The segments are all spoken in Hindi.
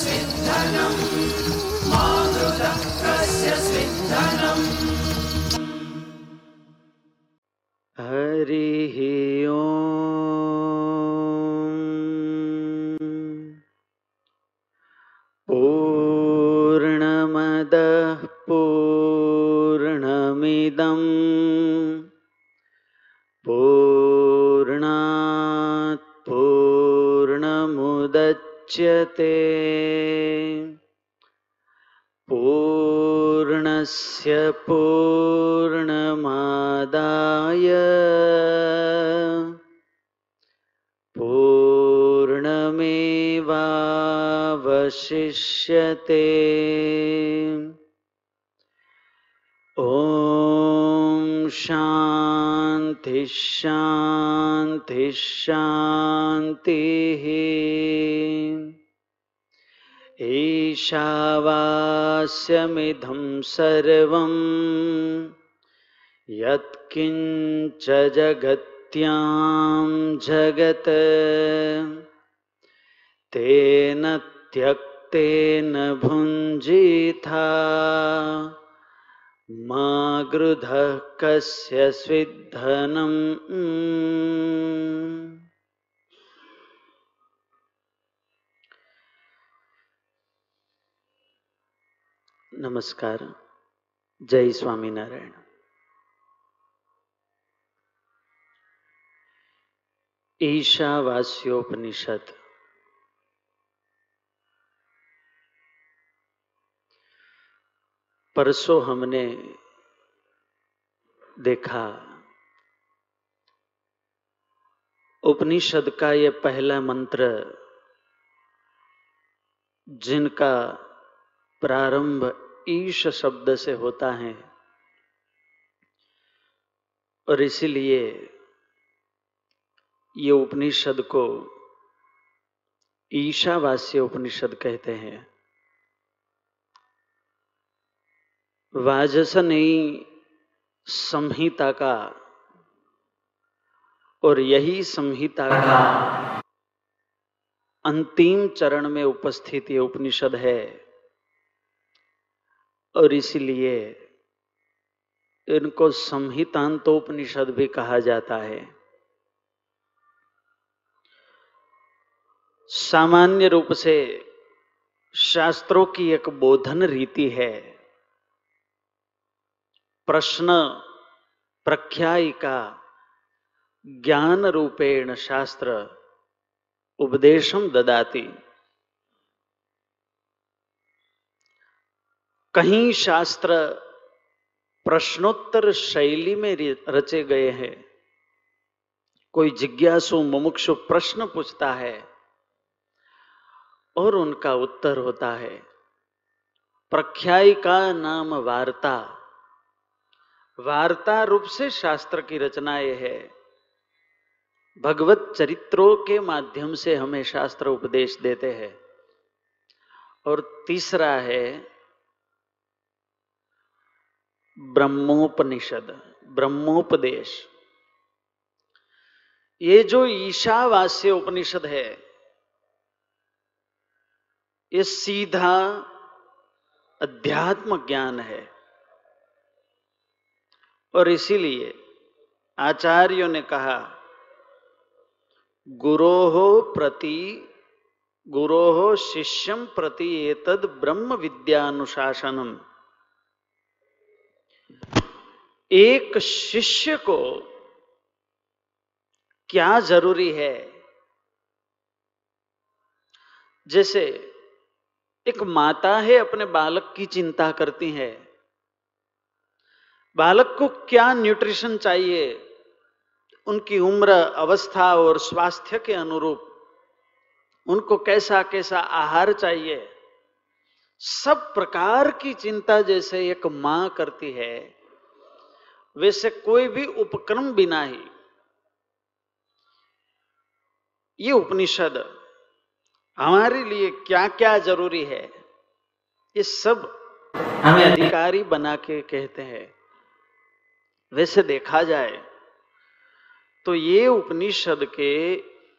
सिद्धनम् आदुलक्त्रस्य सिद्धनम् पूर्णमेवावशिष्यते ॐ शान्ति शान्ति शान्तिः। ईशावास्यमिदं सर्वं। यत्किञ्च जगत्यां जगत्। तेन त्यक्तेन भुञ्जीथा। मा गृधः कस्य स्विद्धनम्। नमस्कार जय स्वामीनारायण। ईशावास्योपनिषद परसों हमने देखा उपनिषद का यह पहला मंत्र, जिनका प्रारंभ ईश शब्द से होता है। और इसीलिए ये उपनिषद को ईशावास्य उपनिषद कहते हैं। वाजसनेयी संहिता का और यही संहिता का अंतिम चरण में उपस्थित ये उपनिषद है। और इसलिए इनको संहितांतोपनिषद भी कहा जाता है। सामान्य रूप से शास्त्रों की एक बोधन रीति है। प्रश्न प्रख्यायिका ज्ञान रूपेण शास्त्र उपदेशम ददाती। कहीं शास्त्र प्रश्नोत्तर शैली में रचे गए हैं। कोई जिज्ञासु मुमुक्षु प्रश्न पूछता है और उनका उत्तर होता है। प्रख्यायिका नाम वार्ता वार्ता रूप से शास्त्र की रचना यह है। भगवत चरित्रों के माध्यम से हमें शास्त्र उपदेश देते हैं। और तीसरा है ब्रह्मोपनिषद, ब्रह्मोपदेश। ये जो ईशावास्य उपनिषद है, ये सीधा अध्यात्म ज्ञान है। और इसीलिए आचार्यों ने कहा, गुरोहो प्रति, गुरोहो शिष्यम प्रति एतद ब्रह्म विद्यानुशासनम। एक शिष्य को क्या ज़रूरी है? जैसे एक माता है, अपने बालक की चिंता करती है। बालक को क्या न्यूट्रिशन चाहिए? उनकी उम्र अवस्था और स्वास्थ्य के अनुरूप। उनको कैसा कैसा आहार चाहिए? सब प्रकार की चिंता जैसे एक माँ करती है। वैसे कोई भी उपक्रम बिना ही। ये उपनिषद हमारे लिए क्या क्या ज़रूरी है? ये सब हमें अधिकारी बना के कहते हैं। वैसे देखा जाए तो ये उपनिषद के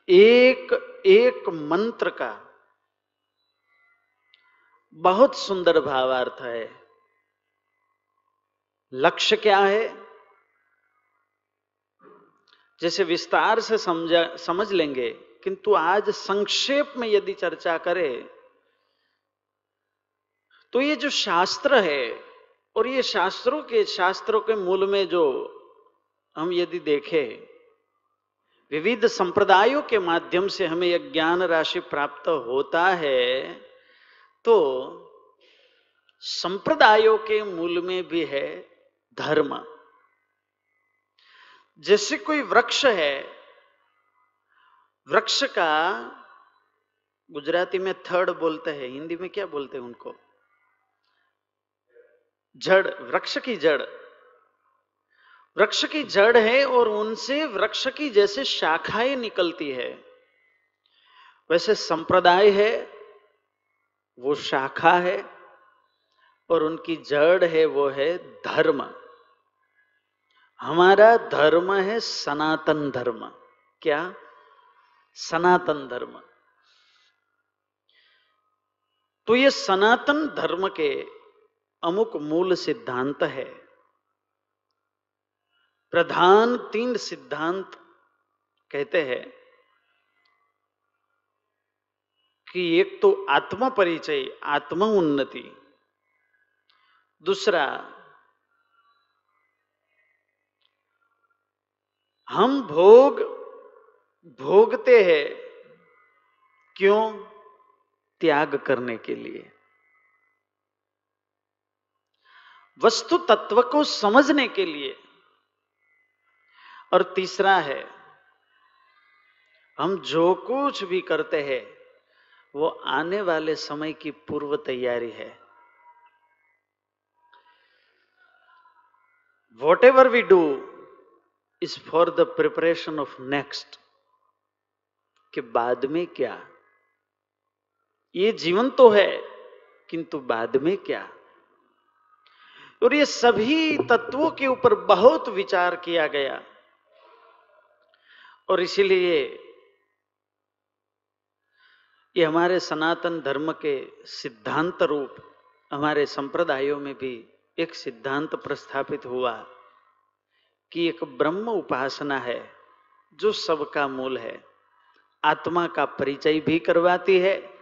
एक एक मंत्र का बहुत सुंदर भावार्थ है। लक्ष्य क्या है? जैसे विस्तार से समझ समझ लेंगे, किंतु आज संक्षेप में यदि चर्चा करें तो ये जो शास्त्र है और ये शास्त्रों के शास्त्रों के मूल में जो हम यदि देखें, विविध संप्रदायों के माध्यम से हमें यह ज्ञान राशि प्राप्त होता है तो संप्रदायों के मूल में भी है धर्म। जैसे कोई वृक्ष है, वृक्ष का गुजराती में थर्ड बोलते हैं, हिंदी में क्या बोलते हैं उनको? जड़, वृक्ष की जड़। वृक्ष की जड़ है और उनसे वृक्ष की जैसे शाखाएँ निकलती है। वैसे संप्रदाय है, वो शाखा है, और उनकी जड़ है, वो है धर्म। हमारा धर्म है सनातन धर्म। क्या? सनातन धर्म। तो ये सनातन धर्म के अमुक मूल सिद्धांत है। प्रधान तीन सिद्धांत कहते हैं कि एक तो आत्म परिचय, आत्म उन्नति। दूसरा, हम भोग, भोगते हैं क्यों? त्याग करने के लिए। वस्तु तत्व को समझने के लिए। और तीसरा है, हम जो कुछ भी करते हैं, वो आने वाले समय की पूर्व तैयारी है। Whatever we do is for the preparation of next कि बाद में क्या? ये जीवन तो है, किंतु बाद में क्या? और ये सभी तत्वों के ऊपर बहुत विचार किया गया। और इसीलिए ये हमारे सनातन धर्म के सिद्धांत रूप हमारे संप्रदायों में भी एक सिद्धांत प्रस्थापित हुआ कि एक ब्रह्म उपासना है जो सबका मूल है। आत्मा का परिचय भी करवाती है,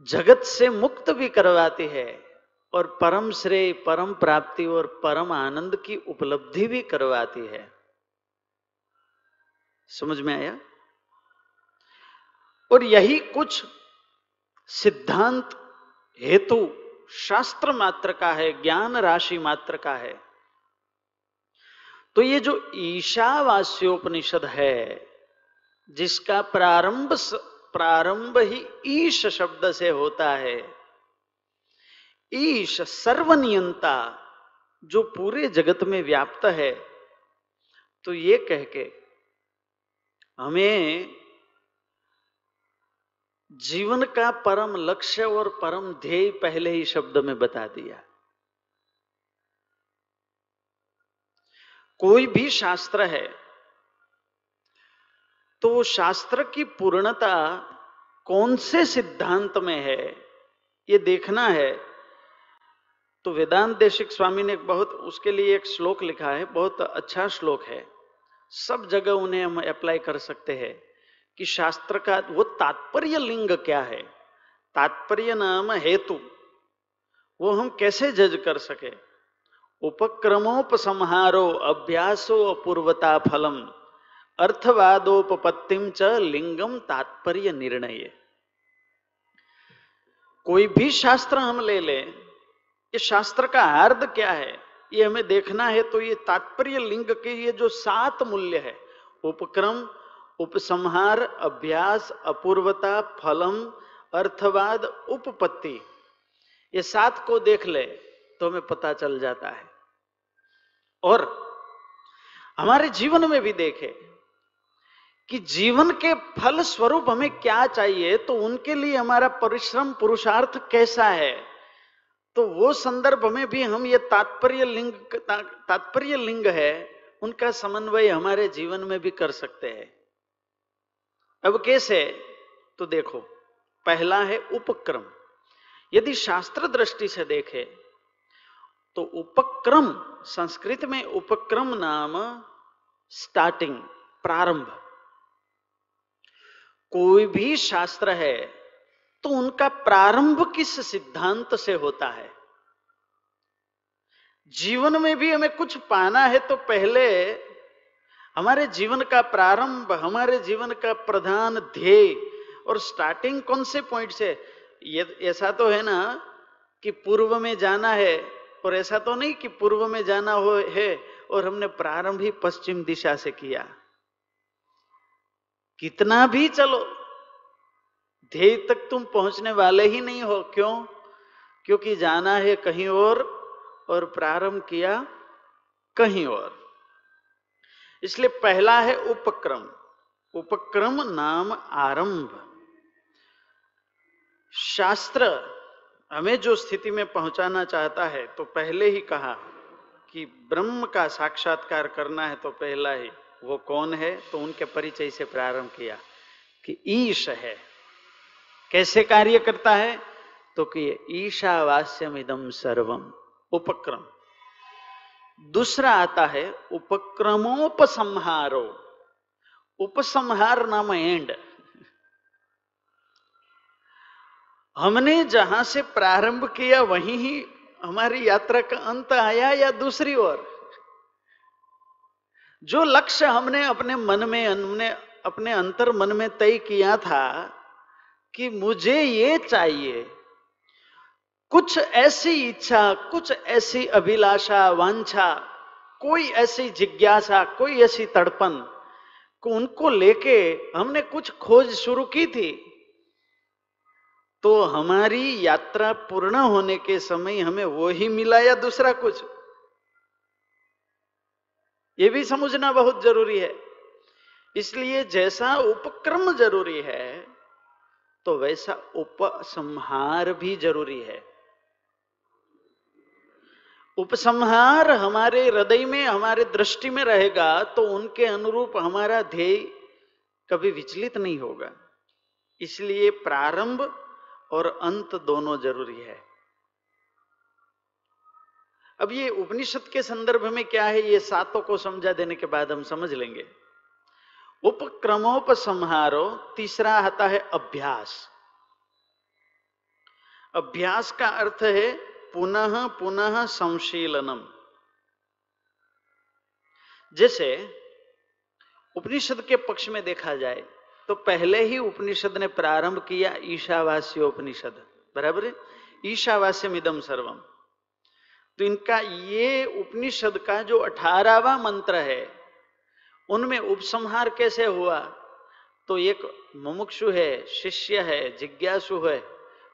जगत से मुक्त भी करवाती है। और परम श्रेय, परम प्राप्ति और परम आनंद की उपलब्धि भी करवाती है। समझ में आया? और यही कुछ सिद्धांत हेतु शास्त्र मात्र का है, ज्ञान राशि मात्र का है। तो ये जो ईशावास्योपनिषद है, जिसका प्रारंभ प्रारंभ ही ईश शब्द से होता है ईश सर्वनियंता, जो पूरे जगत में व्याप्त है तो ये कह के हमें जीवन का परम लक्ष्य और परम ध्येय पहले ही शब्द में बता दिया। कोई भी शास्त्र है तो शास्त्र की पूर्णता कौन से सिद्धांत में है, ये देखना है। तो वेदांत देशिक स्वामी ने बहुत, उसके लिए एक श्लोक लिखा है, बहुत अच्छा श्लोक है। सब जगह उन्हें हम अप्लाई कर सकते हैं कि शास्त्र का, वो तात्पर्य लिंग क्या है? तात्पर्य नाम हेतु। वो हम कैसे जज कर सके? उपक्रमोपसंहारो अभ्यासो अपूर्वता फलम। अर्थवादोपत्तिम च लिंगम तात्पर्य निर्णय। कोई भी शास्त्र हम ले लें ये शास्त्र का अर्थ क्या है? ये हमें देखना है तो ये तात्पर्य लिंग के ये जो सात मूल्य है, उपक्रम, उपसंहार, अभ्यास, अपूर्वता, फलम, अर्थवाद, उपपत्ति, ये सात को देख ले तो हमें पता चल जाता है। और हमारे जीवन में भी देखे कि जीवन के फल स्वरूप हमें क्या चाहिए तो उनके लिए हमारा परिश्रम पुरुषार्थ कैसा है? तो वो संदर्भ में भी हम ये तात्पर्य लिंग तात्पर्य लिंग है, उनका समन्वय हमारे जीवन में भी कर सकते हैं। अब कैसे? तो देखो, पहला है उपक्रम। यदि शास्त्र दृष्टि से देखे तो उपक्रम, संस्कृत में उपक्रम नाम स्टार्टिंग प्रारंभ। कोई भी शास्त्र है तो उनका प्रारंभ किस सिद्धांत से होता है? जीवन में भी हमें कुछ पाना है तो पहले हमारे जीवन का प्रारंभ, हमारे जीवन का प्रधान ध्येय और स्टार्टिंग कौन से पॉइंट से ये, ऐसा तो है ना कि पूर्व में जाना है और ऐसा तो नहीं कि पूर्व में जाना हो, है और हमने प्रारंभ ही पश्चिम दिशा से किया। कितना भी चलो ध्येय तक तुम पहुँचने वाले ही नहीं हो। क्यों? क्योंकि जाना है कहीं और और प्रारंभ किया कहीं और। इसलिए पहला है उपक्रम। उपक्रम नाम आरंभ। शास्त्र हमें जो स्थिति में पहुंचाना चाहता है तो पहले ही कहा कि ब्रह्म का साक्षात्कार करना है तो पहला ही। वो कौन है? तो उनके परिचय से प्रारंभ किया कि ईश है। कैसे कार्य करता है? तो कि ईशावास्यम इदम सर्वम उपक्रम। दूसरा आता है, उपक्रमोपसंहारो। उपसंहार नाम एंड हमने जहाँ से प्रारंभ किया, वहीं ही हमारी यात्रा का अंत आया या दूसरी ओर? जो लक्ष्य हमने अपने मन में, हमने अपने अंतर मन में तय किया था कि मुझे ये चाहिए। कुछ ऐसी इच्छा, कुछ ऐसी अभिलाषा, वांछा, कोई ऐसी जिज्ञासा, कोई ऐसी तड़पन, को उनको लेके हमने कुछ खोज शुरू की थी। तो हमारी यात्रा पूर्ण होने के समय हमें वो ही मिला या दूसरा कुछ? ये भी समझना बहुत ज़रूरी है। इसलिए जैसा उपक्रम ज़रूरी है तो वैसा उपसंहार भी ज़रूरी है। उपसंहार हमारे हृदय में, हमारे दृष्टि में रहेगा तो उनके अनुरूप हमारा ध्येय कभी विचलित नहीं होगा। इसलिए प्रारंभ और अंत दोनों ज़रूरी है। अब ये उपनिषद के संदर्भ में क्या है, ये सातों को समझा देने के बाद हम समझ लेंगे। उपक्रमोपसंहारो तीसरा आता है अभ्यास। अभ्यास का अर्थ है पुनः पुनः संशीलनम। जैसे उपनिषद के पक्ष में देखा जाए तो पहले ही उपनिषद ने प्रारंभ किया ईशावासी उपनिषद बराबर ईशावास्य मिदम सर्वम। तो इनका ये उपनिषद का जो अठारहवा मंत्र है उनमें उपसंहार कैसे हुआ? तो एक मुमुक्षु है, शिष्य है, जिज्ञासु है,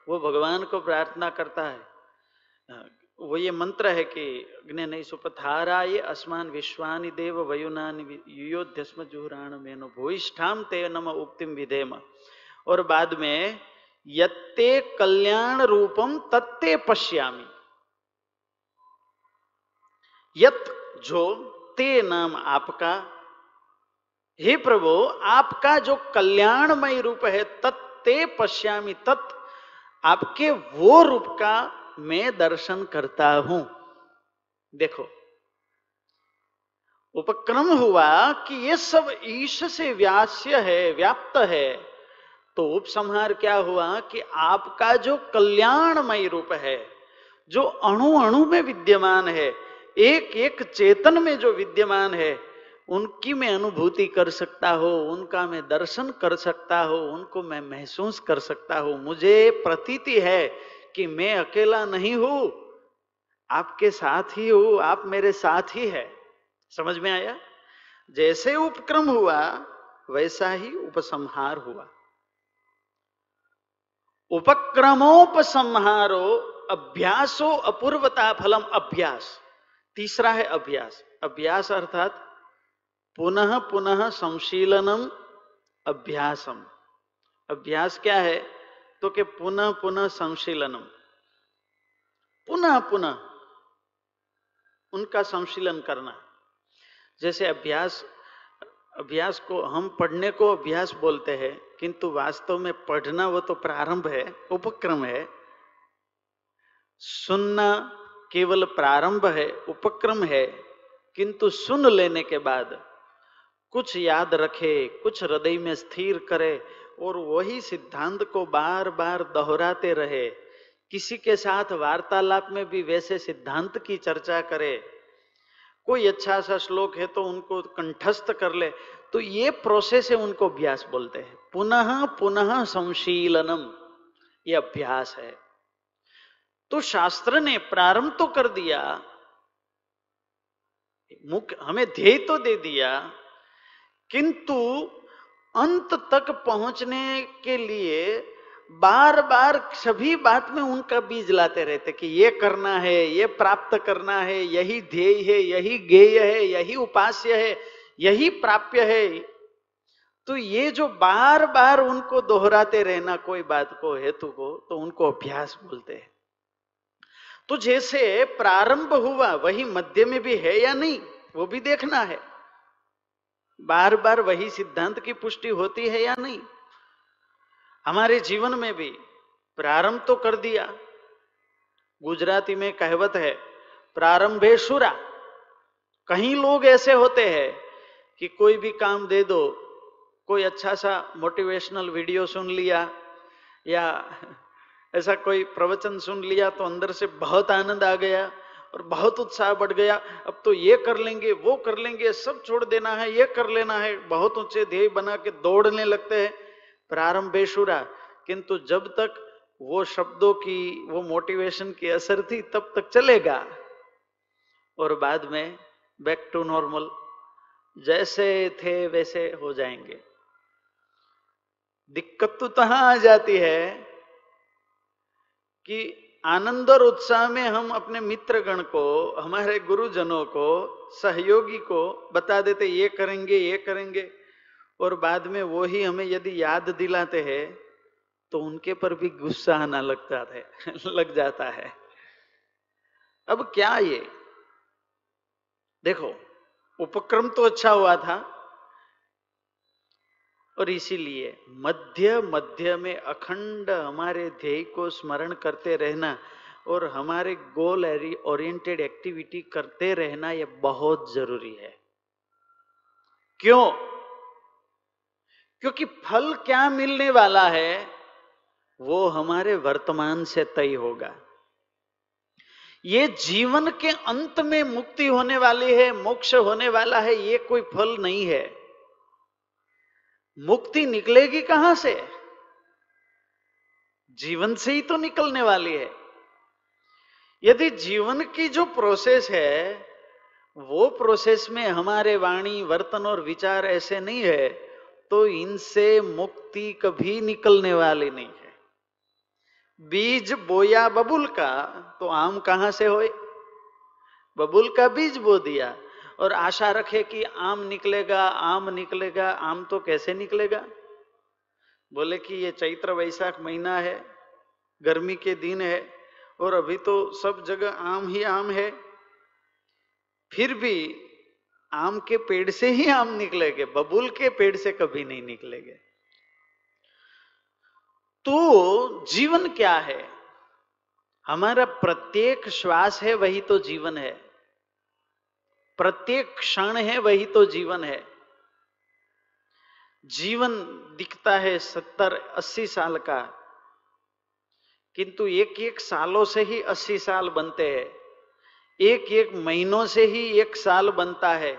वो भगवान को प्रार्थना करता है। वो ये मंत्र है कि, अग्नि नहीं सुपथाराय अस्मान विश्वानि देव वयुनानि युयोध्यस्म जुहराण मेनो भूष्ठाम ते नम उक्तिम विधेम। और बाद में, यत्ते कल्याण रूपम तत्ते पश्यामी। यत जो, ते नाम आपका हे प्रभु, आपका जो कल्याणमय रूप है तत्ते पश्यामी, तत् आपके वो रूप का मैं दर्शन करता हूँ। देखो, उपक्रम हुआ कि ये सब ईश से व्यास्य है, व्याप्त है तो उपसंहार क्या हुआ कि आपका जो कल्याणमय रूप है, जो अणु अणु में विद्यमान है एक एक चेतन में जो विद्यमान है उनकी मैं अनुभूति कर सकता हो, उनका मैं दर्शन कर सकता हो, उनको मैं महसूस कर सकता हूँ। मुझे प्रतीति है कि मैं अकेला नहीं हूँ, आपके साथ ही हूँ, आप मेरे साथ ही है। समझ में आया? जैसे उपक्रम हुआ, वैसा ही उपसंहार हुआ। उपक्रमोपसंहारो अभ्यासो अपूर्वता फलम अभ्यास। तीसरा है अभ्यास। अभ्यास अर्थात पुनः पुनः संशीलनम अभ्यासम। अभ्यास क्या है? तो कि पुनः पुनः संशीलनम। पुनः पुनः उनका संशीलन करना। जैसे अभ्यास अभ्यास को हम पढ़ने को अभ्यास बोलते हैं, किंतु वास्तव में पढ़ना वो तो प्रारंभ है, उपक्रम है। सुनना केवल प्रारंभ है, उपक्रम है, किंतु सुन लेने के बाद कुछ याद रखे, कुछ हृदय में स्थिर करे और वही सिद्धांत को बार बार दोहराते रहे। किसी के साथ वार्तालाप में भी वैसे सिद्धांत की चर्चा करे। कोई अच्छा सा श्लोक है तो उनको कंठस्थ कर ले। तो ये प्रोसेस है उनको अभ्यास बोलते हैं। पुनः पुनः संशीलनम, ये अभ्यास है। तो शास्त्र ने प्रारंभ तो कर दिया। मुख्य हमें ध्येय तो दे दिया। किंतु अंत तक पहुँचने के लिए बार बार सभी बात में उनका बीज लाते रहते कि ये करना है, ये प्राप्त करना है, यही ध्येय है, यही गेय है, यही उपास्य है, यही प्राप्य है। तो ये जो बार बार उनको दोहराते रहना कोई बात को, हेतु को तो उनको अभ्यास बोलते हैं। तो जैसे प्रारंभ हुआ, वही मध्य में भी है या नहीं, वो भी देखना है। बार बार वही सिद्धांत की पुष्टि होती है या नहीं? हमारे जीवन में भी प्रारंभ तो कर दिया। गुजराती में कहवत है, प्रारंभे शुरा। कहीं लोग ऐसे होते हैं कि कोई भी काम दे दो, कोई अच्छा सा मोटिवेशनल वीडियो सुन लिया या ऐसा कोई प्रवचन सुन लिया तो अंदर से बहुत आनंद आ गया। और बहुत उत्साह बढ़ गया। अब तो ये कर लेंगे, वो कर लेंगे, सब छोड़ देना है, ये कर लेना है। बहुत ऊँचे ध्येय बना के दौड़ने लगते हैं। प्रारंभ बेशुरा, किंतु जब तक वो शब्दों की, वो मोटिवेशन की असर थी, तब तक चलेगा। और बाद में बैक टू नॉर्मल जैसे थे वैसे हो जाएँगे। दिक्कत तो तहां आ जाती है कि आनंद और उत्साह में हम अपने मित्रगण को, हमारे गुरुजनों को, सहयोगी को बता देते, ये करेंगे ये करेंगे। और बाद में वो ही हमें यदि याद दिलाते हैं तो उनके पर भी गुस्सा आना लगता है, लग जाता है। अब क्या ये? देखो, उपक्रम तो अच्छा हुआ था और इसीलिए मध्य मध्य में अखंड हमारे ध्येय को स्मरण करते रहना और हमारे गोल ओरिएंटेड एक्टिविटी करते रहना यह बहुत ज़रूरी है। क्यों? क्योंकि फल क्या मिलने वाला है, वो हमारे वर्तमान से तय होगा। ये जीवन के अंत में मुक्ति होने वाली है, मोक्ष होने वाला है, ये कोई फल नहीं है। मुक्ति निकलेगी कहाँ से? जीवन से ही तो निकलने वाली है। यदि जीवन की जो प्रोसेस है, वो प्रोसेस में हमारे वाणी, वर्तन और विचार ऐसे नहीं है तो इनसे मुक्ति कभी निकलने वाली नहीं है। बीज बोया बबुल का तो आम कहाँ से होए? बबुल का बीज बो दिया। और आशा रखे कि आम निकलेगा आम निकलेगा, आम तो कैसे निकलेगा? बोले कि ये चैत्र वैशाख महीना है, गर्मी के दिन है, और अभी तो सब जगह आम ही आम है। फिर भी आम के पेड़ से ही आम निकलेंगे, बबूल के पेड़ से कभी नहीं निकलेंगे। तो जीवन क्या है? हमारा प्रत्येक श्वास है, वही तो जीवन है। प्रत्येक क्षण है, वही तो जीवन है। जीवन दिखता है सत्तर, अस्सी साल का, किंतु एक एक सालों से ही अस्सी साल बनते हैं। एक एक महीनों से ही एक साल बनता है।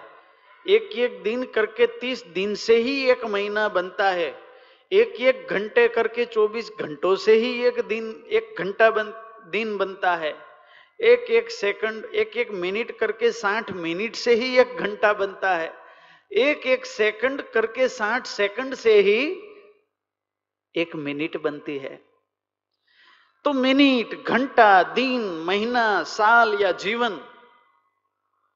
एक एक दिन करके तीस दिन से ही एक महीना बनता है। एक एक घंटे करके चौबीस घंटों से ही एक दिन, एक घंटा बन, दिन बनता है। एक एक सेकंड एक एक मिनट करके साठ मिनट से ही एक घंटा बनता है। एक एक सेकंड करके साठ सेकंड से ही एक मिनट बनती है। तो मिनट, घंटा, दिन, महीना, साल या जीवन,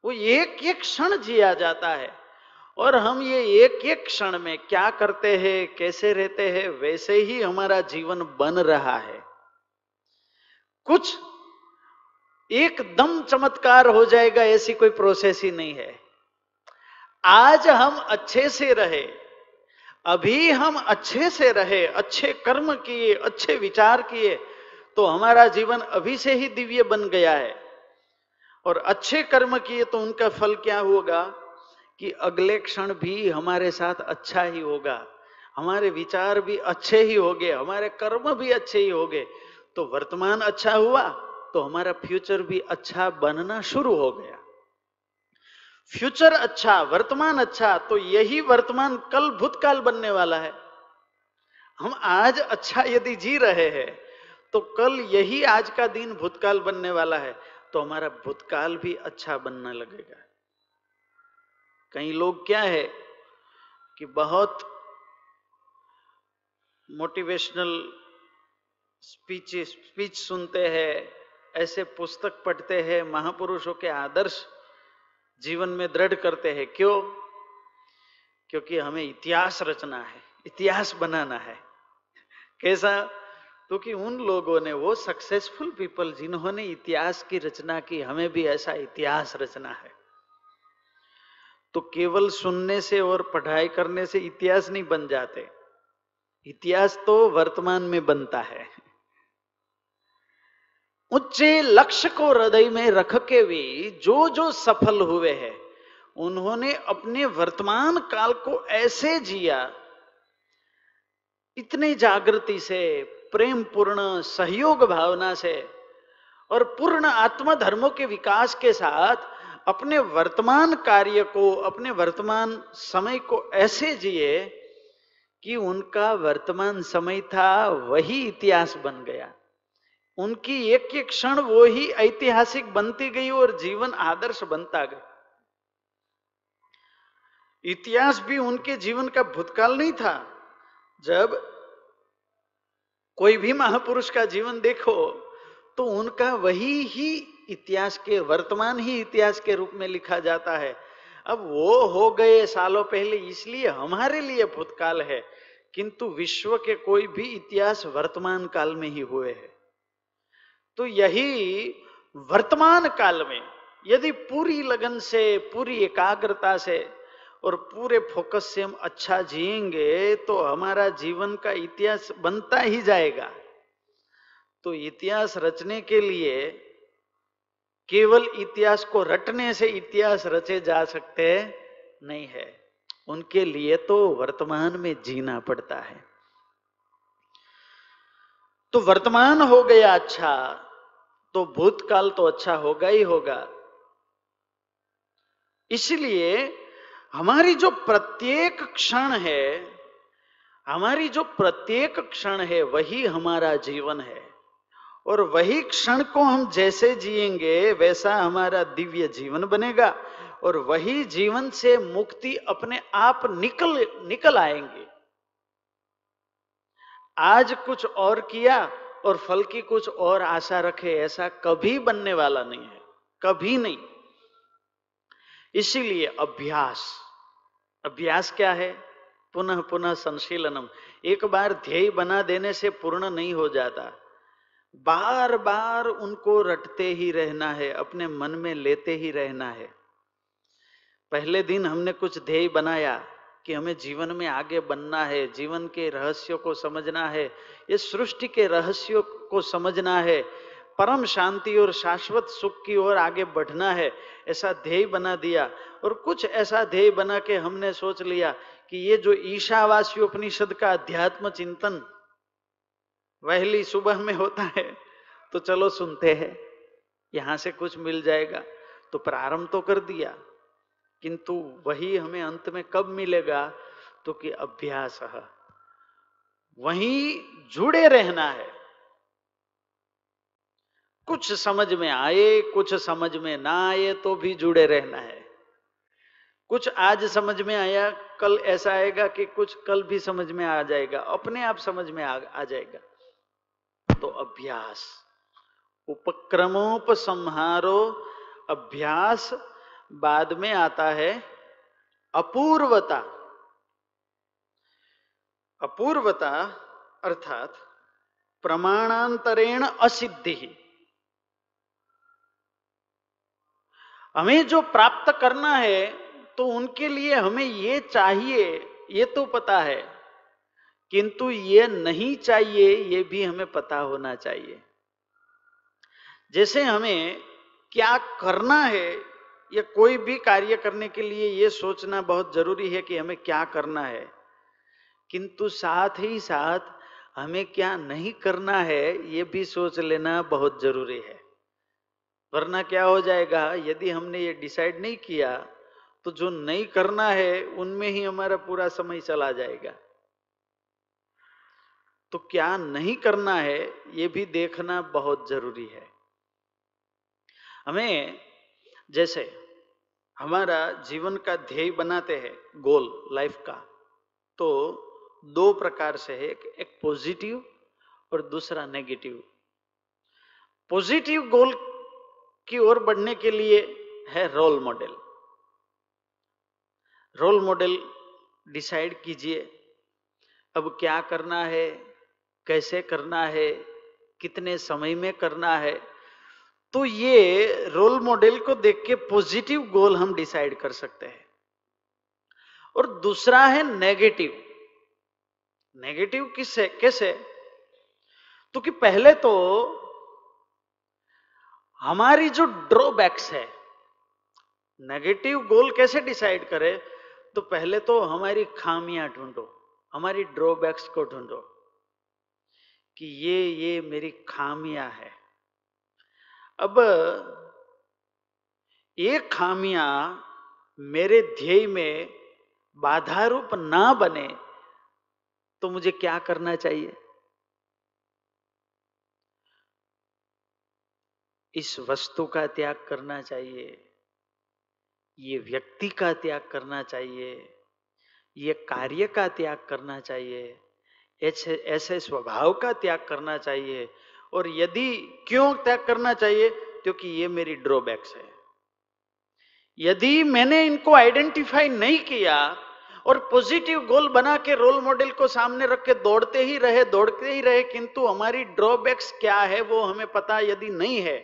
वो एक एक क्षण जिया जाता है। और हम ये एक एक क्षण में क्या करते हैं, कैसे रहते हैं, वैसे ही हमारा जीवन बन रहा है। कुछ एकदम चमत्कार हो जाएगा, ऐसी कोई प्रोसेस ही नहीं है। आज हम अच्छे से रहे, अभी हम अच्छे से रहे, अच्छे कर्म किए, अच्छे विचार किए तो हमारा जीवन अभी से ही दिव्य बन गया है। और अच्छे कर्म किए तो उनका फल क्या होगा कि अगले क्षण भी हमारे साथ अच्छा ही होगा, हमारे विचार भी अच्छे ही हो गए हमारे कर्म भी अच्छे ही हो गए तो वर्तमान अच्छा हुआ? तो हमारा फ्यूचर भी अच्छा बनना शुरू हो गया। फ्यूचर अच्छा वर्तमान अच्छा तो यही वर्तमान कल भूतकाल बनने वाला है। हम आज अच्छा यदि जी रहे हैं तो कल यही आज का दिन भूतकाल बनने वाला है तो हमारा भूतकाल भी अच्छा बनने लगेगा। कई लोग क्या है कि बहुत मोटिवेशनल स्पीच स्पीच सुनते हैं ऐसे पुस्तक पढ़ते हैं, महापुरुषों के आदर्श जीवन में दृढ़ करते हैं। क्यों? क्योंकि हमें इतिहास रचना है, इतिहास बनाना है। कैसा? क्योंकि उन लोगों ने, वो सक्सेसफुल पीपल जिन्होंने इतिहास की रचना की, हमें भी ऐसा इतिहास रचना है। तो केवल सुनने से और पढ़ाई करने से इतिहास नहीं बन जाते। इतिहास तो वर्तमान में बनता है। उच्चे लक्ष्य को हृदय में रख के भी जो जो सफल हुए हैं, उन्होंने अपने वर्तमान काल को ऐसे जिया। इतनी जागृति से प्रेम पूर्ण सहयोग भावना से और पूर्ण आत्म धर्मों के विकास के साथ अपने वर्तमान कार्य को, अपने वर्तमान समय को ऐसे जिए कि उनका वर्तमान समय था वही इतिहास बन गया। उनकी एक एक क्षण वो ही ऐतिहासिक बनती गई और जीवन आदर्श बनता गया। इतिहास भी उनके जीवन का भूतकाल नहीं था। जब कोई भी महापुरुष का जीवन देखो तो उनका वही ही इतिहास के, वर्तमान ही इतिहास के रूप में लिखा जाता है। अब वो हो गए सालों पहले, इसलिए हमारे लिए भूतकाल है, किंतु विश्व के कोई भी इतिहास वर्तमान काल में ही हुए हैं। तो यही वर्तमान काल में यदि पूरी लगन से, पूरी एकाग्रता से और पूरे फोकस से हम अच्छा जिएँगे तो हमारा जीवन का इतिहास बनता ही जाएगा। तो इतिहास रचने के लिए केवल इतिहास को रटने से इतिहास रचे जा सकते नहीं है। उनके लिए तो वर्तमान में जीना पड़ता है। तो वर्तमान हो गया अच्छा तो भूतकाल तो अच्छा होगा ही होगा। इसलिए हमारी जो प्रत्येक क्षण है, हमारी जो प्रत्येक क्षण है, वही हमारा जीवन है। और वही क्षण को हम जैसे जिएँगे, वैसा हमारा दिव्य जीवन बनेगा। और वही जीवन से मुक्ति अपने आप निकल निकल आएँगे। आज कुछ और किया और फल की कुछ और आशा रखे, ऐसा कभी बनने वाला नहीं है। कभी नहीं। इसीलिए अभ्यास। अभ्यास क्या है? पुनः पुनः संशीलनम। एक बार ध्येय बना देने से पूर्ण नहीं हो जाता। बार बार उनको रटते ही रहना है, अपने मन में लेते ही रहना है। पहले दिन हमने कुछ ध्येय बनाया। कि हमें जीवन में आगे बनना है, जीवन के रहस्यों को समझना है, ये सृष्टि के रहस्यों को समझना है, परम शांति और शाश्वत सुख की ओर आगे बढ़ना है, ऐसा ध्येय बना दिया। और कुछ ऐसा ध्येय बना के हमने सोच लिया कि ये जो ईशावासी उपनिषद का अध्यात्म चिंतन वहली सुबह में होता है तो चलो सुनते हैं, यहाँ से कुछ मिल जाएगा। तो प्रारंभ तो कर दिया। किंतु वही हमें अंत में कब मिलेगा? तो कि अभ्यास। वहीं जुड़े रहना है। कुछ समझ में आए कुछ समझ में ना आए तो भी जुड़े रहना है। कुछ आज समझ में आया कल ऐसा आएगा कि कुछ कल भी समझ में आ जाएगा अपने आप समझ में आ, आ जाएगा। तो अभ्यास। उपक्रमोपसंहारो अभ्यास बाद में आता है अपूर्वता। अपूर्वता अर्थात प्रमाणांतरेण असिद्धि। हमें जो प्राप्त करना है तो उनके लिए हमें ये चाहिए, ये तो पता है। किंतु ये नहीं चाहिए, ये भी हमें पता होना चाहिए। जैसे हमें क्या करना है या कोई भी कार्य करने के लिए ये सोचना बहुत ज़रूरी है कि हमें क्या करना है। किंतु साथ ही साथ हमें क्या नहीं करना है, ये भी सोच लेना बहुत ज़रूरी है। वरना क्या हो जाएगा, यदि हमने ये डिसाइड नहीं किया तो जो नहीं करना है, उनमें ही हमारा पूरा समय चला जाएगा। तो क्या नहीं करना है, ये भी देखना बहुत ज़रूरी है। हमें जैसे हमारा जीवन का ध्येय बनाते हैं गोल लाइफ का तो दो प्रकार से है, एक एक पॉजिटिव और दूसरा नेगेटिव पॉजिटिव गोल की ओर बढ़ने के लिए है role model role model decide कीजिए, अब क्या करना है, कैसे करना है, कितने समय में करना है तो ये रोल मॉडल को देख के पॉजिटिव गोल हम डिसाइड कर सकते हैं। और दूसरा है नेगेटिव नेगेटिव किससे कैसे? तो कि पहले तो हमारी जो ड्रॉबैक्स है नेगेटिव गोल कैसे डिसाइड करें? तो पहले तो हमारी खामियाँ ढूंढो, हमारी ड्रॉबैक्स को ढूंढो कि ये ये मेरी खामियाँ है। अब ये खामियाँ मेरे ध्येय में बाधा रूप ना बने तो मुझे क्या करना चाहिए? इस वस्तु का त्याग करना चाहिए, ये व्यक्ति का त्याग करना चाहिए, ये कार्य का त्याग करना चाहिए, ऐसे ऐसे स्वभाव का त्याग करना चाहिए और यदि क्यों त्याग करना चाहिए? क्योंकि ये मेरी ड्रॉबैक्स है। यदि मैंने इनको आइडेंटिफाई नहीं किया और पॉजिटिव गोल बना के रोल मॉडल को सामने रख के दौड़ते ही रहे, दौड़ते ही रहे, किंतु हमारी ड्रॉबैक्स क्या है वो हमें पता यदि नहीं है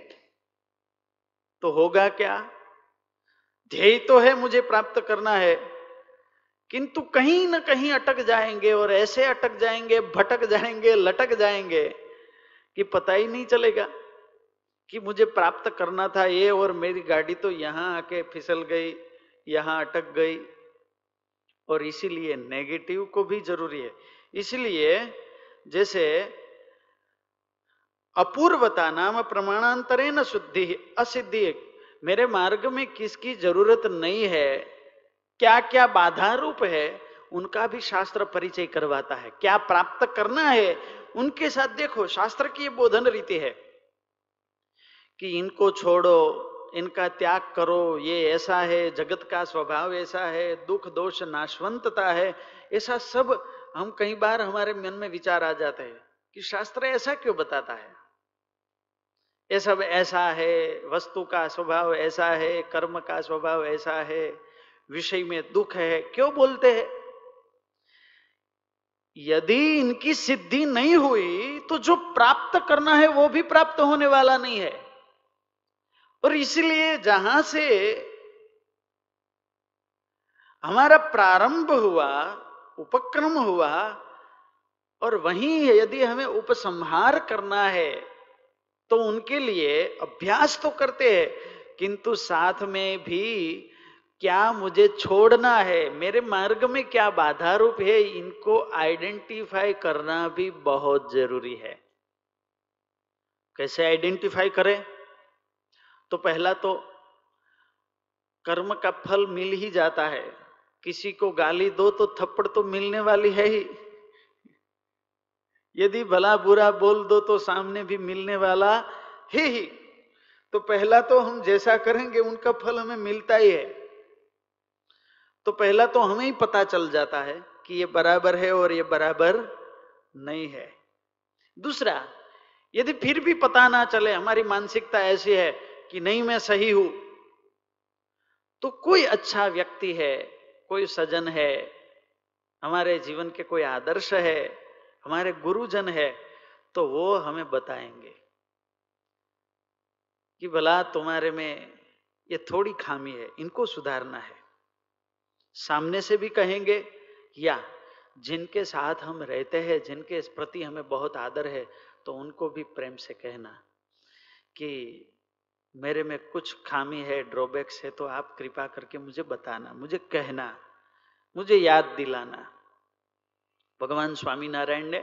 तो होगा क्या? ध्येय तो है मुझे प्राप्त करना है, किंतु कहीं ना कहीं अटक जाएँगे और ऐसे अटक जाएँगे, भटक जाएँगे, लटक जाएँगे। कि पता ही नहीं चलेगा कि मुझे प्राप्त करना था ये और मेरी गाड़ी तो यहाँ आके फिसल गई, यहाँ अटक गई। और इसीलिए नेगेटिव को भी ज़रूरी है। इसलिए जैसे अपूर्वता नाम प्रमाणांतरे न शुद्धि असिद्धि, मेरे मार्ग में किसकी ज़रूरत नहीं है क्या क्या बाधा रूप है, उनका भी शास्त्र परिचय करवाता है। क्या प्राप्त करना है उनके साथ देखो, शास्त्र की बोधन रीति है कि इनको छोड़ो, इनका त्याग करो, ये ऐसा है, जगत का स्वभाव ऐसा है, दुख, दोष, नाशवंतता है, ऐसा सब हम कई बार हमारे मन में विचार आ जाते हैं कि शास्त्र ऐसा क्यों बताता है? ये सब ऐसा है, वस्तु का स्वभाव ऐसा है, कर्म का स्वभाव ऐसा है, विषय में दुख है, क्यों बोलते हैं? यदि इनकी सिद्धि नहीं हुई तो जो प्राप्त करना है वो भी प्राप्त होने वाला नहीं है। और इसलिए जहाँ से हमारा प्रारंभ हुआ, उपक्रम हुआ, और वहीं यदि हमें उपसंहार करना है तो उनके लिए अभ्यास तो करते हैं, किंतु साथ में भी क्या मुझे छोड़ना है? मेरे मार्ग में क्या बाधा रूप है? इनको आइडेंटिफाई करना भी बहुत ज़रूरी है। कैसे आइडेंटिफाई करें? तो पहला तो कर्म का फल मिल ही जाता है। किसी को गाली दो तो थप्पड़ तो मिलने वाली है ही। यदि भला बुरा बोल दो तो सामने भी मिलने वाला है ही। तो पहला तो हम जैसा करेंगे, उनका फल हमें मिलता ही है। तो पहला तो हमें ही पता चल जाता है कि ये बराबर है और ये बराबर नहीं है। दूसरा, यदि फिर भी पता ना चले, हमारी मानसिकता ऐसी है कि नहीं मैं सही हूँ तो कोई अच्छा व्यक्ति है, कोई सजन है, हमारे जीवन के कोई आदर्श है, हमारे गुरुजन है तो वो हमें बताएँगे कि भला तुम्हारे में ये थोड़ी खामी है, इनको सुधारना है। सामने से भी कहेंगे, या, जिनके साथ हम रहते हैं, जिनके प्रति हमें बहुत आदर है तो उनको भी प्रेम से कहना कि मेरे में कुछ खामी है ड्रॉबैक्स है तो आप कृपा करके मुझे बताना, मुझे कहना, मुझे याद दिलाना। भगवान स्वामीनारायण ने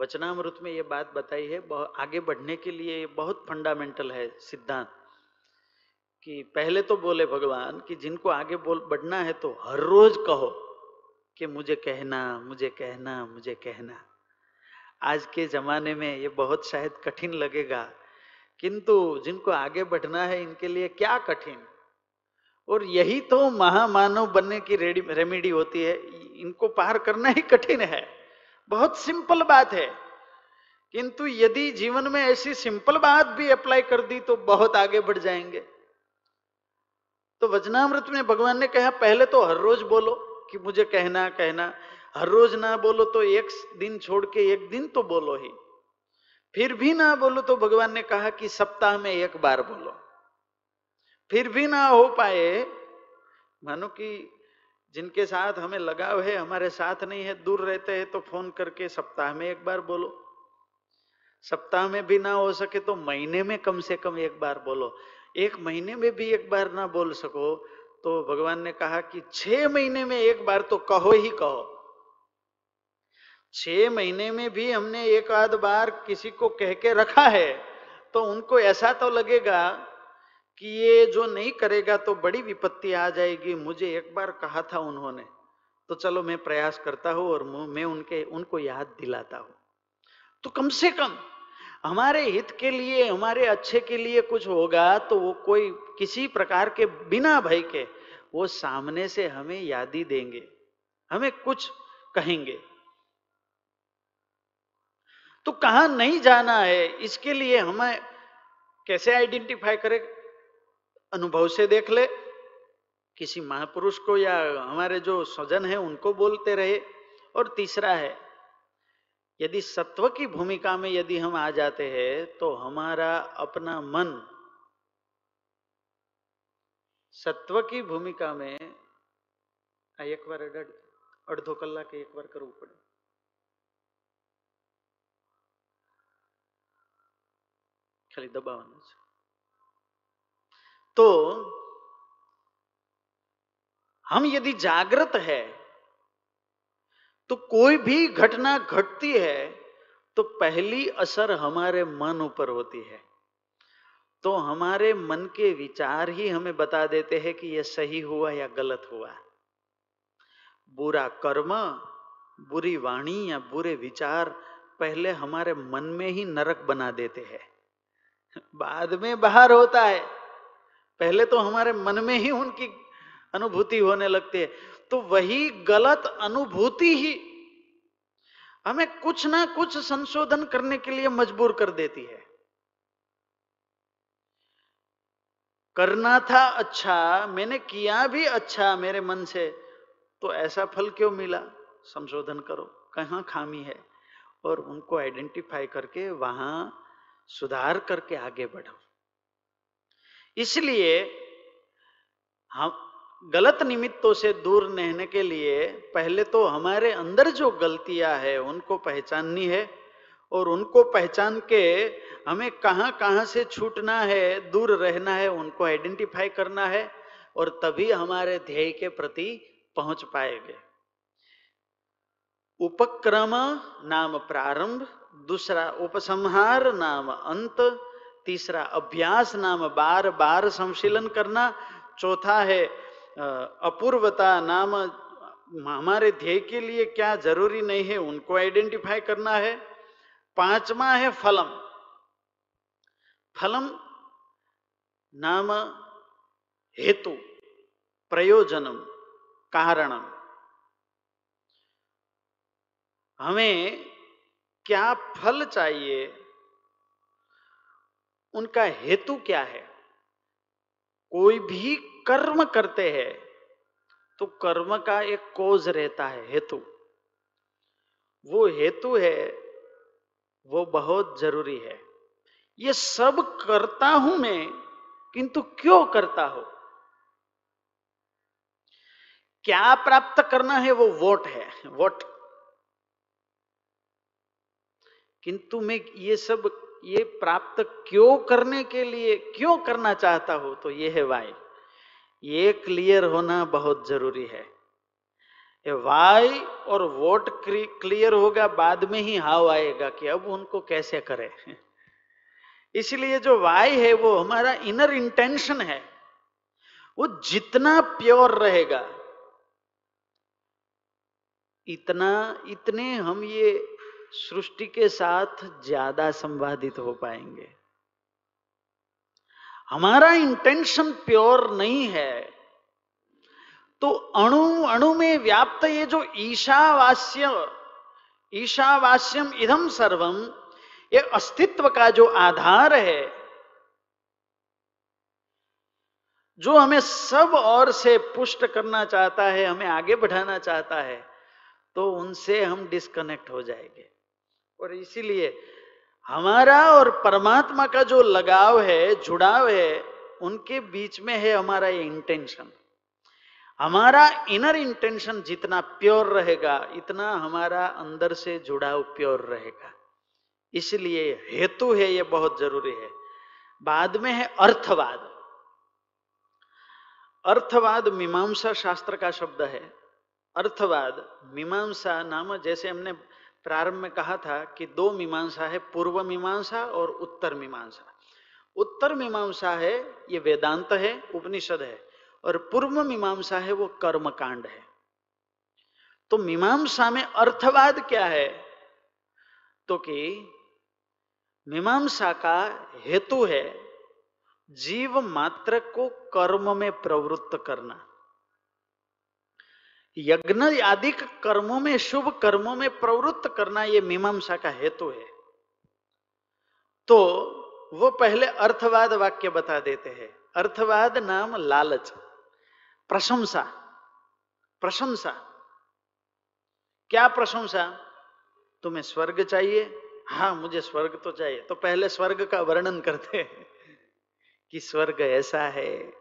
वचनामृत में ये बात बताई है आगे बढ़ने के लिए ये बहुत फंडामेंटल है सिद्धांत। कि पहले तो बोले भगवान कि जिनको आगे बोल बढ़ना है तो हर रोज कहो कि मुझे कहना मुझे कहना मुझे कहना। आज के जमाने में ये बहुत शायद कठिन लगेगा, किंतु जिनको आगे बढ़ना है इनके लिए क्या कठिन? और यही तो महामानव बनने की रेमेडी होती है, इनको पार करना ही कठिन है। बहुत सिंपल बात है। किंतु यदि जीवन में ऐसी सिंपल बात भी अप्लाई कर दी तो बहुत आगे बढ़ जाएँगे। तो वचनामृत में भगवान ने कहा, पहले तो हर रोज बोलो कि मुझे कहना कहना। हर रोज ना बोलो तो एक दिन छोड़ के एक दिन तो बोलो ही। फिर भी ना बोलो तो भगवान ने कहा कि सप्ताह में एक बार बोलो। फिर भी ना हो पाए, मानो कि जिनके साथ हमें लगाव है, हमारे साथ नहीं है, दूर रहते हैं तो फ़ोन करके सप्ताह में एक बार बोलो। सप्ताह में भी ना हो सके तो महीने में कम से कम एक बार बोलो। एक महीने में भी एक बार ना बोल सको तो भगवान ने कहा कि छह महीने में एक बार तो कहो ही कहो। छह महीने में भी हमने एक आध बार किसी को कह के रखा है तो उनको ऐसा तो लगेगा कि ये जो नहीं करेगा तो बड़ी विपत्ति आ जाएगी, मुझे एक बार कहा था उन्होंने। तो चलो मैं प्रयास करता हूँ और मैं उनके, उनको याद दिलाता हूँ। तो कम से कम हमारे हित के लिए, हमारे अच्छे के लिए कुछ होगा तो वो कोई किसी प्रकार के बिना भय के वो सामने से हमें यादी देंगे, हमें कुछ कहेंगे। तो कहा नहीं जाना है, इसके लिए हमें कैसे आइडेंटिफाई करें? अनुभव से देख ले। किसी महापुरुष को या हमारे जो स्वजन है, उनको बोलते रहे। और तीसरा है यदि सत्व की भूमिका में यदि हम आ जाते हैं तो हमारा अपना मन सत्व की भूमिका में एक बार અડધો કલાકે એક વાર કરવું પડે ખાલી દબાવવાનું છે तो हम यदि जागृत है तो कोई भी घटना घटती है तो पहली असर हमारे मन ऊपर होती है। तो हमारे मन के विचार ही हमें बता देते हैं कि यह सही हुआ या गलत हुआ। बुरा कर्म, बुरी वाणी या बुरे विचार पहले हमारे मन में ही नरक बना देते हैं। बाद में बाहर होता है। पहले तो हमारे मन में ही उनकी अनुभूति होने लगती है। तो वही गलत अनुभूति ही हमें कुछ ना कुछ संशोधन करने के लिए मजबूर कर देती है। करना था अच्छा मैंने किया भी अच्छा मेरे मन से तो ऐसा फल क्यों मिला? संशोधन करो, कहाँ खामी है? और उनको आइडेंटिफाई करके वहाँ सुधार करके आगे बढ़ो। इसलिए हम गलत निमित्तों से दूर रहने के लिए पहले तो हमारे अंदर जो गलतियाँ है, उनको पहचाननी है और उनको पहचान के हमें कहाँ कहाँ से छूटना है, दूर रहना है, उनको आइडेंटिफाई करना है और तभी हमारे ध्येय के प्रति पहुँच पाएँगे। उपक्रम नाम प्रारंभ, दूसरा उपसंहार नाम अंत, तीसरा अभ्यास नाम बार बार संशीलन करना, चौथा है अपूर्वता नाम, हमारे ध्येय के लिए क्या ज़रूरी नहीं है, उनको आइडेंटिफाई करना है। पांचवा है फलम। फलम नाम हेतु, प्रयोजनम, कारणम। हमें क्या फल चाहिए, उनका हेतु क्या है? कोई भी कर्म करते हैं तो कर्म का एक कोज रहता है, हेतु। वो हेतु है, वो बहुत ज़रूरी है। ये सब करता हूँ मैं, किंतु क्यों करता हूँ? क्या प्राप्त करना है वो वोट है, वोट। किंतु मैं ये सब ये प्राप्त क्यों करने के लिए क्यों करना चाहता हूँ तो ये है वाई। ये क्लियर होना बहुत ज़रूरी है। ये वाई और वोट क्लियर होगा बाद में ही हाव आएगा कि अब उनको कैसे करें? इसलिए जो वाई है, वो हमारा इनर इंटेंशन है। वो जितना प्योर रहेगा, इतना, इतने हम ये सृष्टि के साथ ज़्यादा संवादित हो पाएँगे। हमारा इंटेंशन प्योर नहीं है। तो अणु अणु में व्याप्त ये जो ईशावास्य ईशावास्यम इधम सर्वम ये अस्तित्व का जो आधार है, जो हमें सब और से पुष्ट करना चाहता है, हमें आगे बढ़ाना चाहता है तो उनसे हम डिस्कनेक्ट हो जाएँगे। और इसीलिए हमारा और परमात्मा का जो लगाव है, जुड़ाव है, उनके बीच में है हमारा ये इंटेंशन हमारा इनर इंटेंशन जितना प्योर रहेगा, इतना हमारा अंदर से जुड़ाव प्योर रहेगा। इसलिए हेतु है ये बहुत ज़रूरी है। बाद में है अर्थवाद। अर्थवाद मीमांसा शास्त्र का शब्द है। अर्थवाद, मीमांसा नाम जैसे हमने प्रारंभ में कहा था कि दो मीमांसा है, पूर्व मीमांसा और उत्तर मीमांसा। उत्तर मीमांसा है, ये वेदांत है, उपनिषद है, और पूर्व मीमांसा है, वो कर्मकांड है। तो मीमांसा में अर्थवाद क्या है? तो कि मीमांसा का हेतु है, जीव मात्र को कर्म में प्रवृत्त करना। यज्ञ आदि कर्मों में, शुभ कर्मों में प्रवृत्त करना यह मीमांसा का हेतु है। तो वो पहले अर्थवाद वाक्य बता देते हैं। अर्थवाद नाम लालच, प्रशंसा प्रशंसा। क्या प्रशंसा? तुम्हें स्वर्ग चाहिए? हाँ मुझे स्वर्ग तो चाहिए। तो पहले स्वर्ग का वर्णन करते हैं कि स्वर्ग ऐसा है,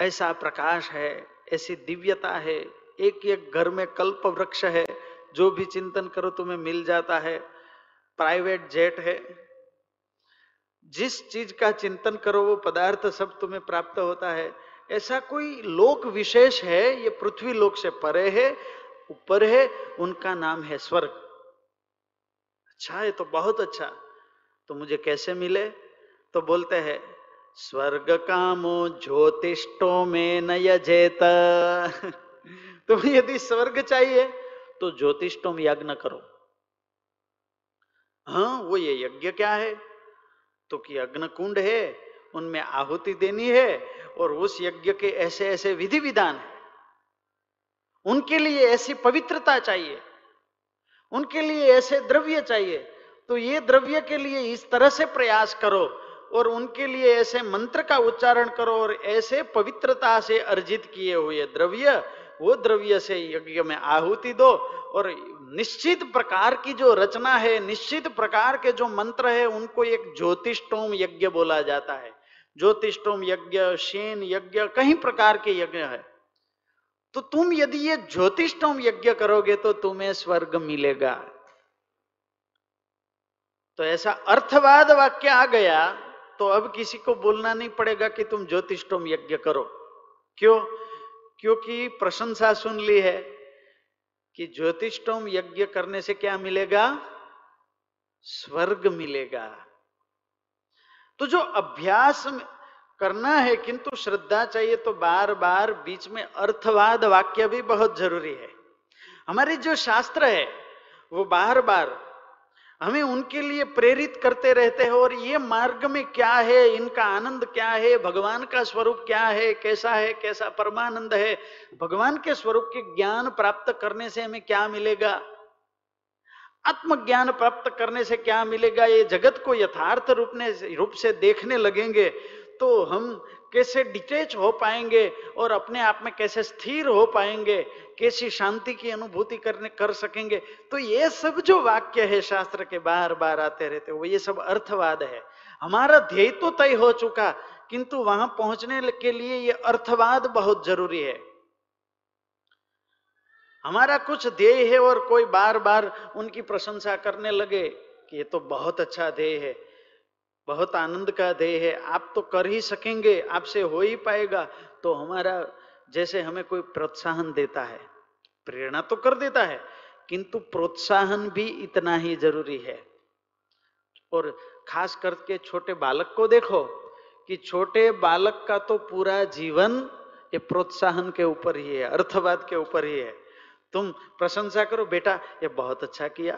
ऐसा प्रकाश है, ऐसी दिव्यता है एक एक घर में कल्प वृक्ष है, जो भी चिंतन करो तुम्हें मिल जाता है। प्राइवेट जेट है। जिस चीज़ का चिंतन करो, वो पदार्थ सब तुम्हें प्राप्त होता है। ऐसा कोई लोक विशेष है, ये पृथ्वी लोक से परे है, ऊपर है, उनका नाम है स्वर्ग। अच्छा है तो बहुत अच्छा। तो मुझे कैसे मिले? तो बोलते हैं, स्वर्ग कामो ज्योतिषो में न यजेत। तुम्हें यदि स्वर्ग चाहिए तो ज्योतिषोम यज्ञ करो। हाँ वो ये यज्ञ क्या है? तो कि अग्न कुंड है, उनमें आहुति देनी है, और उस यज्ञ के ऐसे ऐसे विधि विधान है। उनके लिए ऐसी पवित्रता चाहिए, उनके लिए ऐसे द्रव्य चाहिए तो ये द्रव्य के लिए इस तरह से प्रयास करो, और उनके लिए ऐसे मंत्र का उच्चारण करो, और ऐसे पवित्रता से अर्जित किए हुए द्रव्य वो द्रव्य से यज्ञ में आहुति दो और निश्चित प्रकार की जो रचना है, निश्चित प्रकार के जो मंत्र है, उनको एक ज्योतिषोम यज्ञ बोला जाता है। ज्योतिषोम यज्ञ, शेन यज्ञ कई प्रकार के यज्ञ है। तो तुम यदि ये ज्योतिषोम यज्ञ करोगे तो तुम्हें स्वर्ग मिलेगा। तो ऐसा अर्थवाद वाक्य आ गया तो अब किसी को बोलना नहीं पड़ेगा कि तुम ज्योतिषोम यज्ञ करो। क्यों? क्योंकि प्रशंसा सुन ली है कि ज्योतिषोम यज्ञ करने से क्या मिलेगा? स्वर्ग मिलेगा। तो जो अभ्यास करना है, किंतु श्रद्धा चाहिए तो बार बार बीच में अर्थवाद वाक्य भी बहुत ज़रूरी है। हमारे जो शास्त्र है, वो बार बार हमें उनके लिए प्रेरित करते रहते हैं और ये मार्ग में क्या है, इनका आनंद क्या है, भगवान का स्वरूप क्या है, कैसा है, कैसा परमानंद है, भगवान के स्वरूप के ज्ञान प्राप्त करने से हमें क्या मिलेगा? आत्मज्ञान प्राप्त करने से क्या मिलेगा? ये जगत को यथार्थ रूप ने, रूप से देखने लगेंगे तो हम कैसे डिटेच हो पाएँगे और अपने आप में कैसे स्थिर हो पाएँगे, कैसी शांति की अनुभूति करने, कर सकेंगे। तो ये सब जो वाक्य है शास्त्र के बार बार आते रहते वो ये सब अर्थवाद है। हमारा ध्येय तो तय हो चुका, किंतु वहाँ पहुँचने के लिए ये अर्थवाद बहुत ज़रूरी है। हमारा कुछ ध्येय है और कोई बार बार उनकी प्रशंसा करने लगे, कि ये तो बहुत अच्छा ध्येय है। बहुत आनंद का ध्येय है। आप तो कर ही सकेंगे, आपसे हो ही पाएगा। तो हमारा जैसे हमें कोई प्रोत्साहन देता है, प्रेरणा तो कर देता है, किंतु प्रोत्साहन भी इतना ही ज़रूरी है। और खास करके छोटे बालक को देखो कि छोटे बालक का तो पूरा जीवन ये प्रोत्साहन के ऊपर ही है, अर्थवाद के ऊपर ही है। तुम प्रशंसा करो, बेटा, ये बहुत अच्छा किया।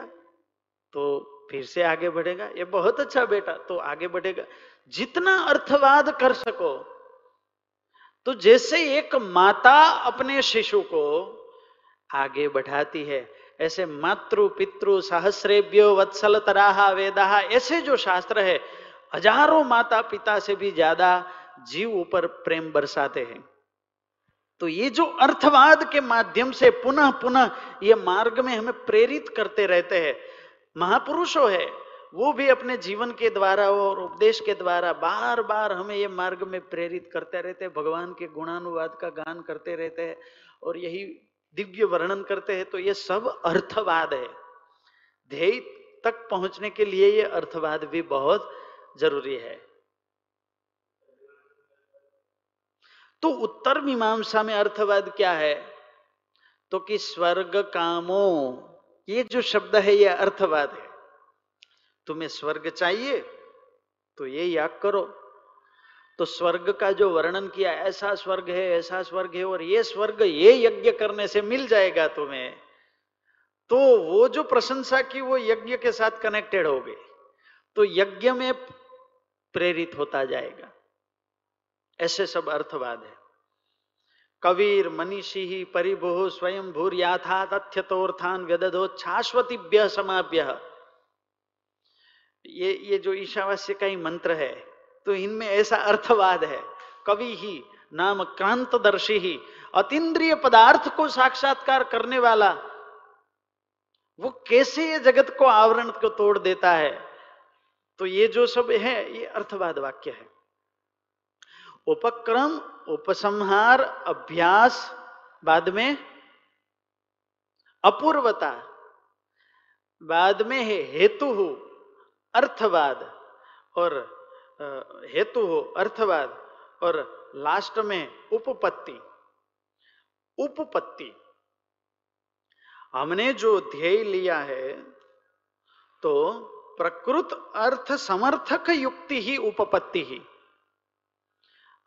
तो फिर से आगे बढ़ेगा। ये बहुत अच्छा बेटा तो आगे बढ़ेगा। जितना अर्थवाद कर सको तो जैसे एक माता अपने शिशु को आगे बढ़ाती है, ऐसे मातृ, पितृ, सहस्रेभ्यो, वत्सल, तराहा वेदा ऐसे जो शास्त्र है, हज़ारों माता पिता से भी ज़्यादा जीव ऊपर प्रेम बरसाते हैं। तो ये जो अर्थवाद के माध्यम से पुनः पुनः ये मार्ग में हमें प्रेरित करते रहते हैं महापुरुषों है, वो भी अपने जीवन के द्वारा और उपदेश के द्वारा बार बार हमें ये मार्ग में प्रेरित करते रहते हैं, भगवान के गुणानुवाद का गान करते रहते हैं और यही दिव्य वर्णन करते हैं तो ये सब अर्थवाद है। ध्येय तक पहुँचने के लिए ये अर्थवाद भी बहुत ज़रूरी है। तो उत्तर मीमांसा में अर्थवाद क्या है? तो कि स्वर्ग कामो ये जो शब्द है, ये अर्थवाद है। तुम्हें स्वर्ग चाहिए तो ये याद करो। तो स्वर्ग का जो वर्णन किया, ऐसा स्वर्ग है, ऐसा स्वर्ग है, और ये स्वर्ग ये यज्ञ करने से मिल जाएगा तुम्हें तो वो जो प्रशंसा की, वो यज्ञ के साथ कनेक्टेड हो गई तो यज्ञ में प्रेरित होता जाएगा। ऐसे सब अर्थवाद है। कबीर मनीषी ही परिभो स्वयं भूर याथा तथ्य तोर्थान व्यदो शाश्वतीभ्य समाभ्य। ये ये जो ईशावास्य का ही मंत्र है तो इनमें ऐसा अर्थवाद है, कवि ही, नाम क्रांतदर्शी ही अतिद्रिय पदार्थ को साक्षात्कार करने वाला, वो कैसे ये जगत को आवरण को तोड़ देता है? तो ये जो सब है, ये अर्थवाद वाक्य है। उपक्रम उपसंहार, अभ्यास, बाद में अपूर्वता, बाद में है हेतु हो, अर्थवाद, और हेतु हो, अर्थवाद, और लास्ट में उपपत्ति। उपपत्ति। हमने जो ध्येय लिया है तो प्रकृत अर्थ समर्थक युक्ति ही उपपत्ति ही।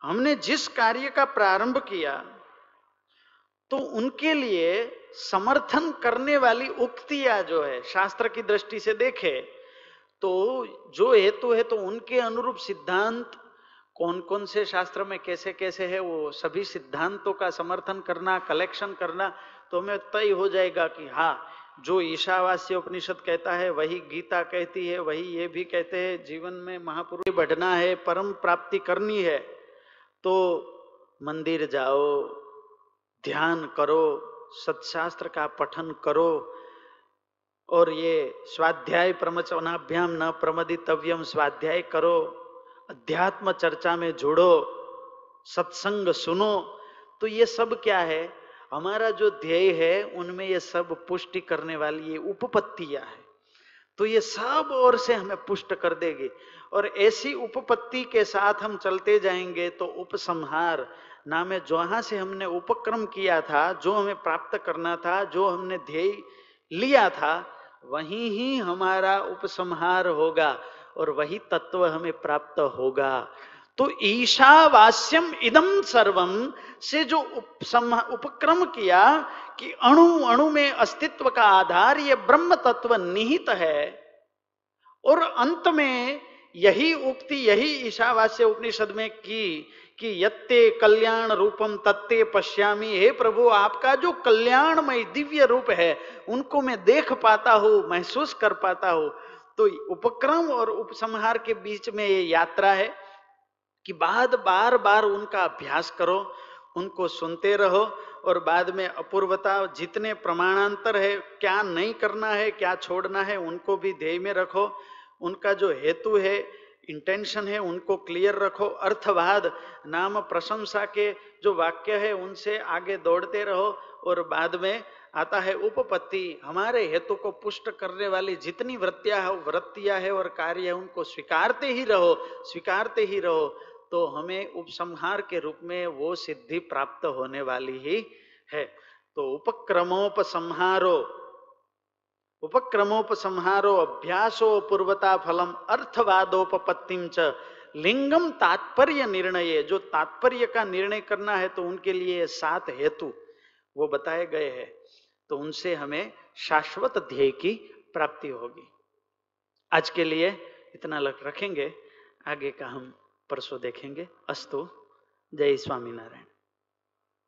हमने जिस कार्य का प्रारंभ किया तो उनके लिए समर्थन करने वाली उक्तियाँ जो है, शास्त्र की दृष्टि से देखे तो जो हेतु है तो उनके अनुरूप सिद्धांत कौन कौन से शास्त्र में कैसे कैसे है, वो सभी सिद्धांतों का समर्थन करना कलेक्शन करना तो हमें तय हो जाएगा कि हाँ जो ईशावास्य उपनिषद कहता है, वही गीता कहती है, वही ये भी कहते हैं, जीवन में महापुरुष बढ़ना है, परम प्राप्ति करनी है। तो मंदिर जाओ, ध्यान करो, सत्शास्त्र का पठन करो, और ये स्वाध्याय प्रमचनाभ्याम न प्रमदितव्यम स्वाध्याय करो, अध्यात्म चर्चा में जुड़ो, सत्संग सुनो। तो ये सब क्या है? हमारा जो ध्येय है, उनमें ये सब पुष्टि करने वाली ये उपपत्तियाँ है। तो ये सब ओर से हमें पुष्ट कर देगी। और ऐसी उपपत्ति के साथ हम चलते जाएँगे तो उपसंहार नामे जहाँ से हमने उपक्रम किया था, जो हमें प्राप्त करना था, जो हमने ध्येय लिया था, वही ही हमारा उपसंहार होगा और वही तत्व हमें प्राप्त होगा। तो ईशावास्यम इदम सर्वम से जो उपक्रम किया कि अणु अणु में अस्तित्व का आधार ये ब्रह्म तत्व निहित है। और अंत में यही उक्ति, यही ईशावास्य उपनिषद में की कि यत्ते कल्याण रूपम तत्ते पश्यामी। हे प्रभु, आपका जो कल्याणमय दिव्य रूप है, उनको मैं देख पाता हूँ, महसूस कर पाता हूँ। तो उपक्रम और उपसंहार के बीच में ये यात्रा है कि बाद बार बार उनका अभ्यास करो उनको सुनते रहो और बाद में अपूर्वता, जितने प्रमाणांतर है, क्या नहीं करना है, क्या छोड़ना है, उनको भी ध्येय में रखो। उनका जो हेतु है इंटेंशन है, उनको क्लियर रखो। अर्थवाद नाम प्रशंसा के जो वाक्य है, उनसे आगे दौड़ते रहो और बाद में आता है उपपत्ति। हमारे हेतु को पुष्ट करने वाली जितनी वृत्तियाँ है वृत्तियाँ है और कार्य है, उनको स्वीकारते ही रहो, स्वीकारते ही रहो। तो हमें उपसंहार के रूप में वो सिद्धि प्राप्त होने वाली ही है। तो उपक्रमोपसंहारो उपक्रमोपसंहारो अभ्यासो पूर्वता फलम अर्थवादोपत्तिम च। लिंगम तात्पर्य निर्णय, जो तात्पर्य का निर्णय करना है तो उनके लिए सात हेतु वो बताए गए हैं। तो उनसे हमें शाश्वत ध्येय की प्राप्ति होगी। आज के लिए इतना लग रखेंगे, आगे का हम परसों देखेंगे। अस्तु। जय स्वामीनारायण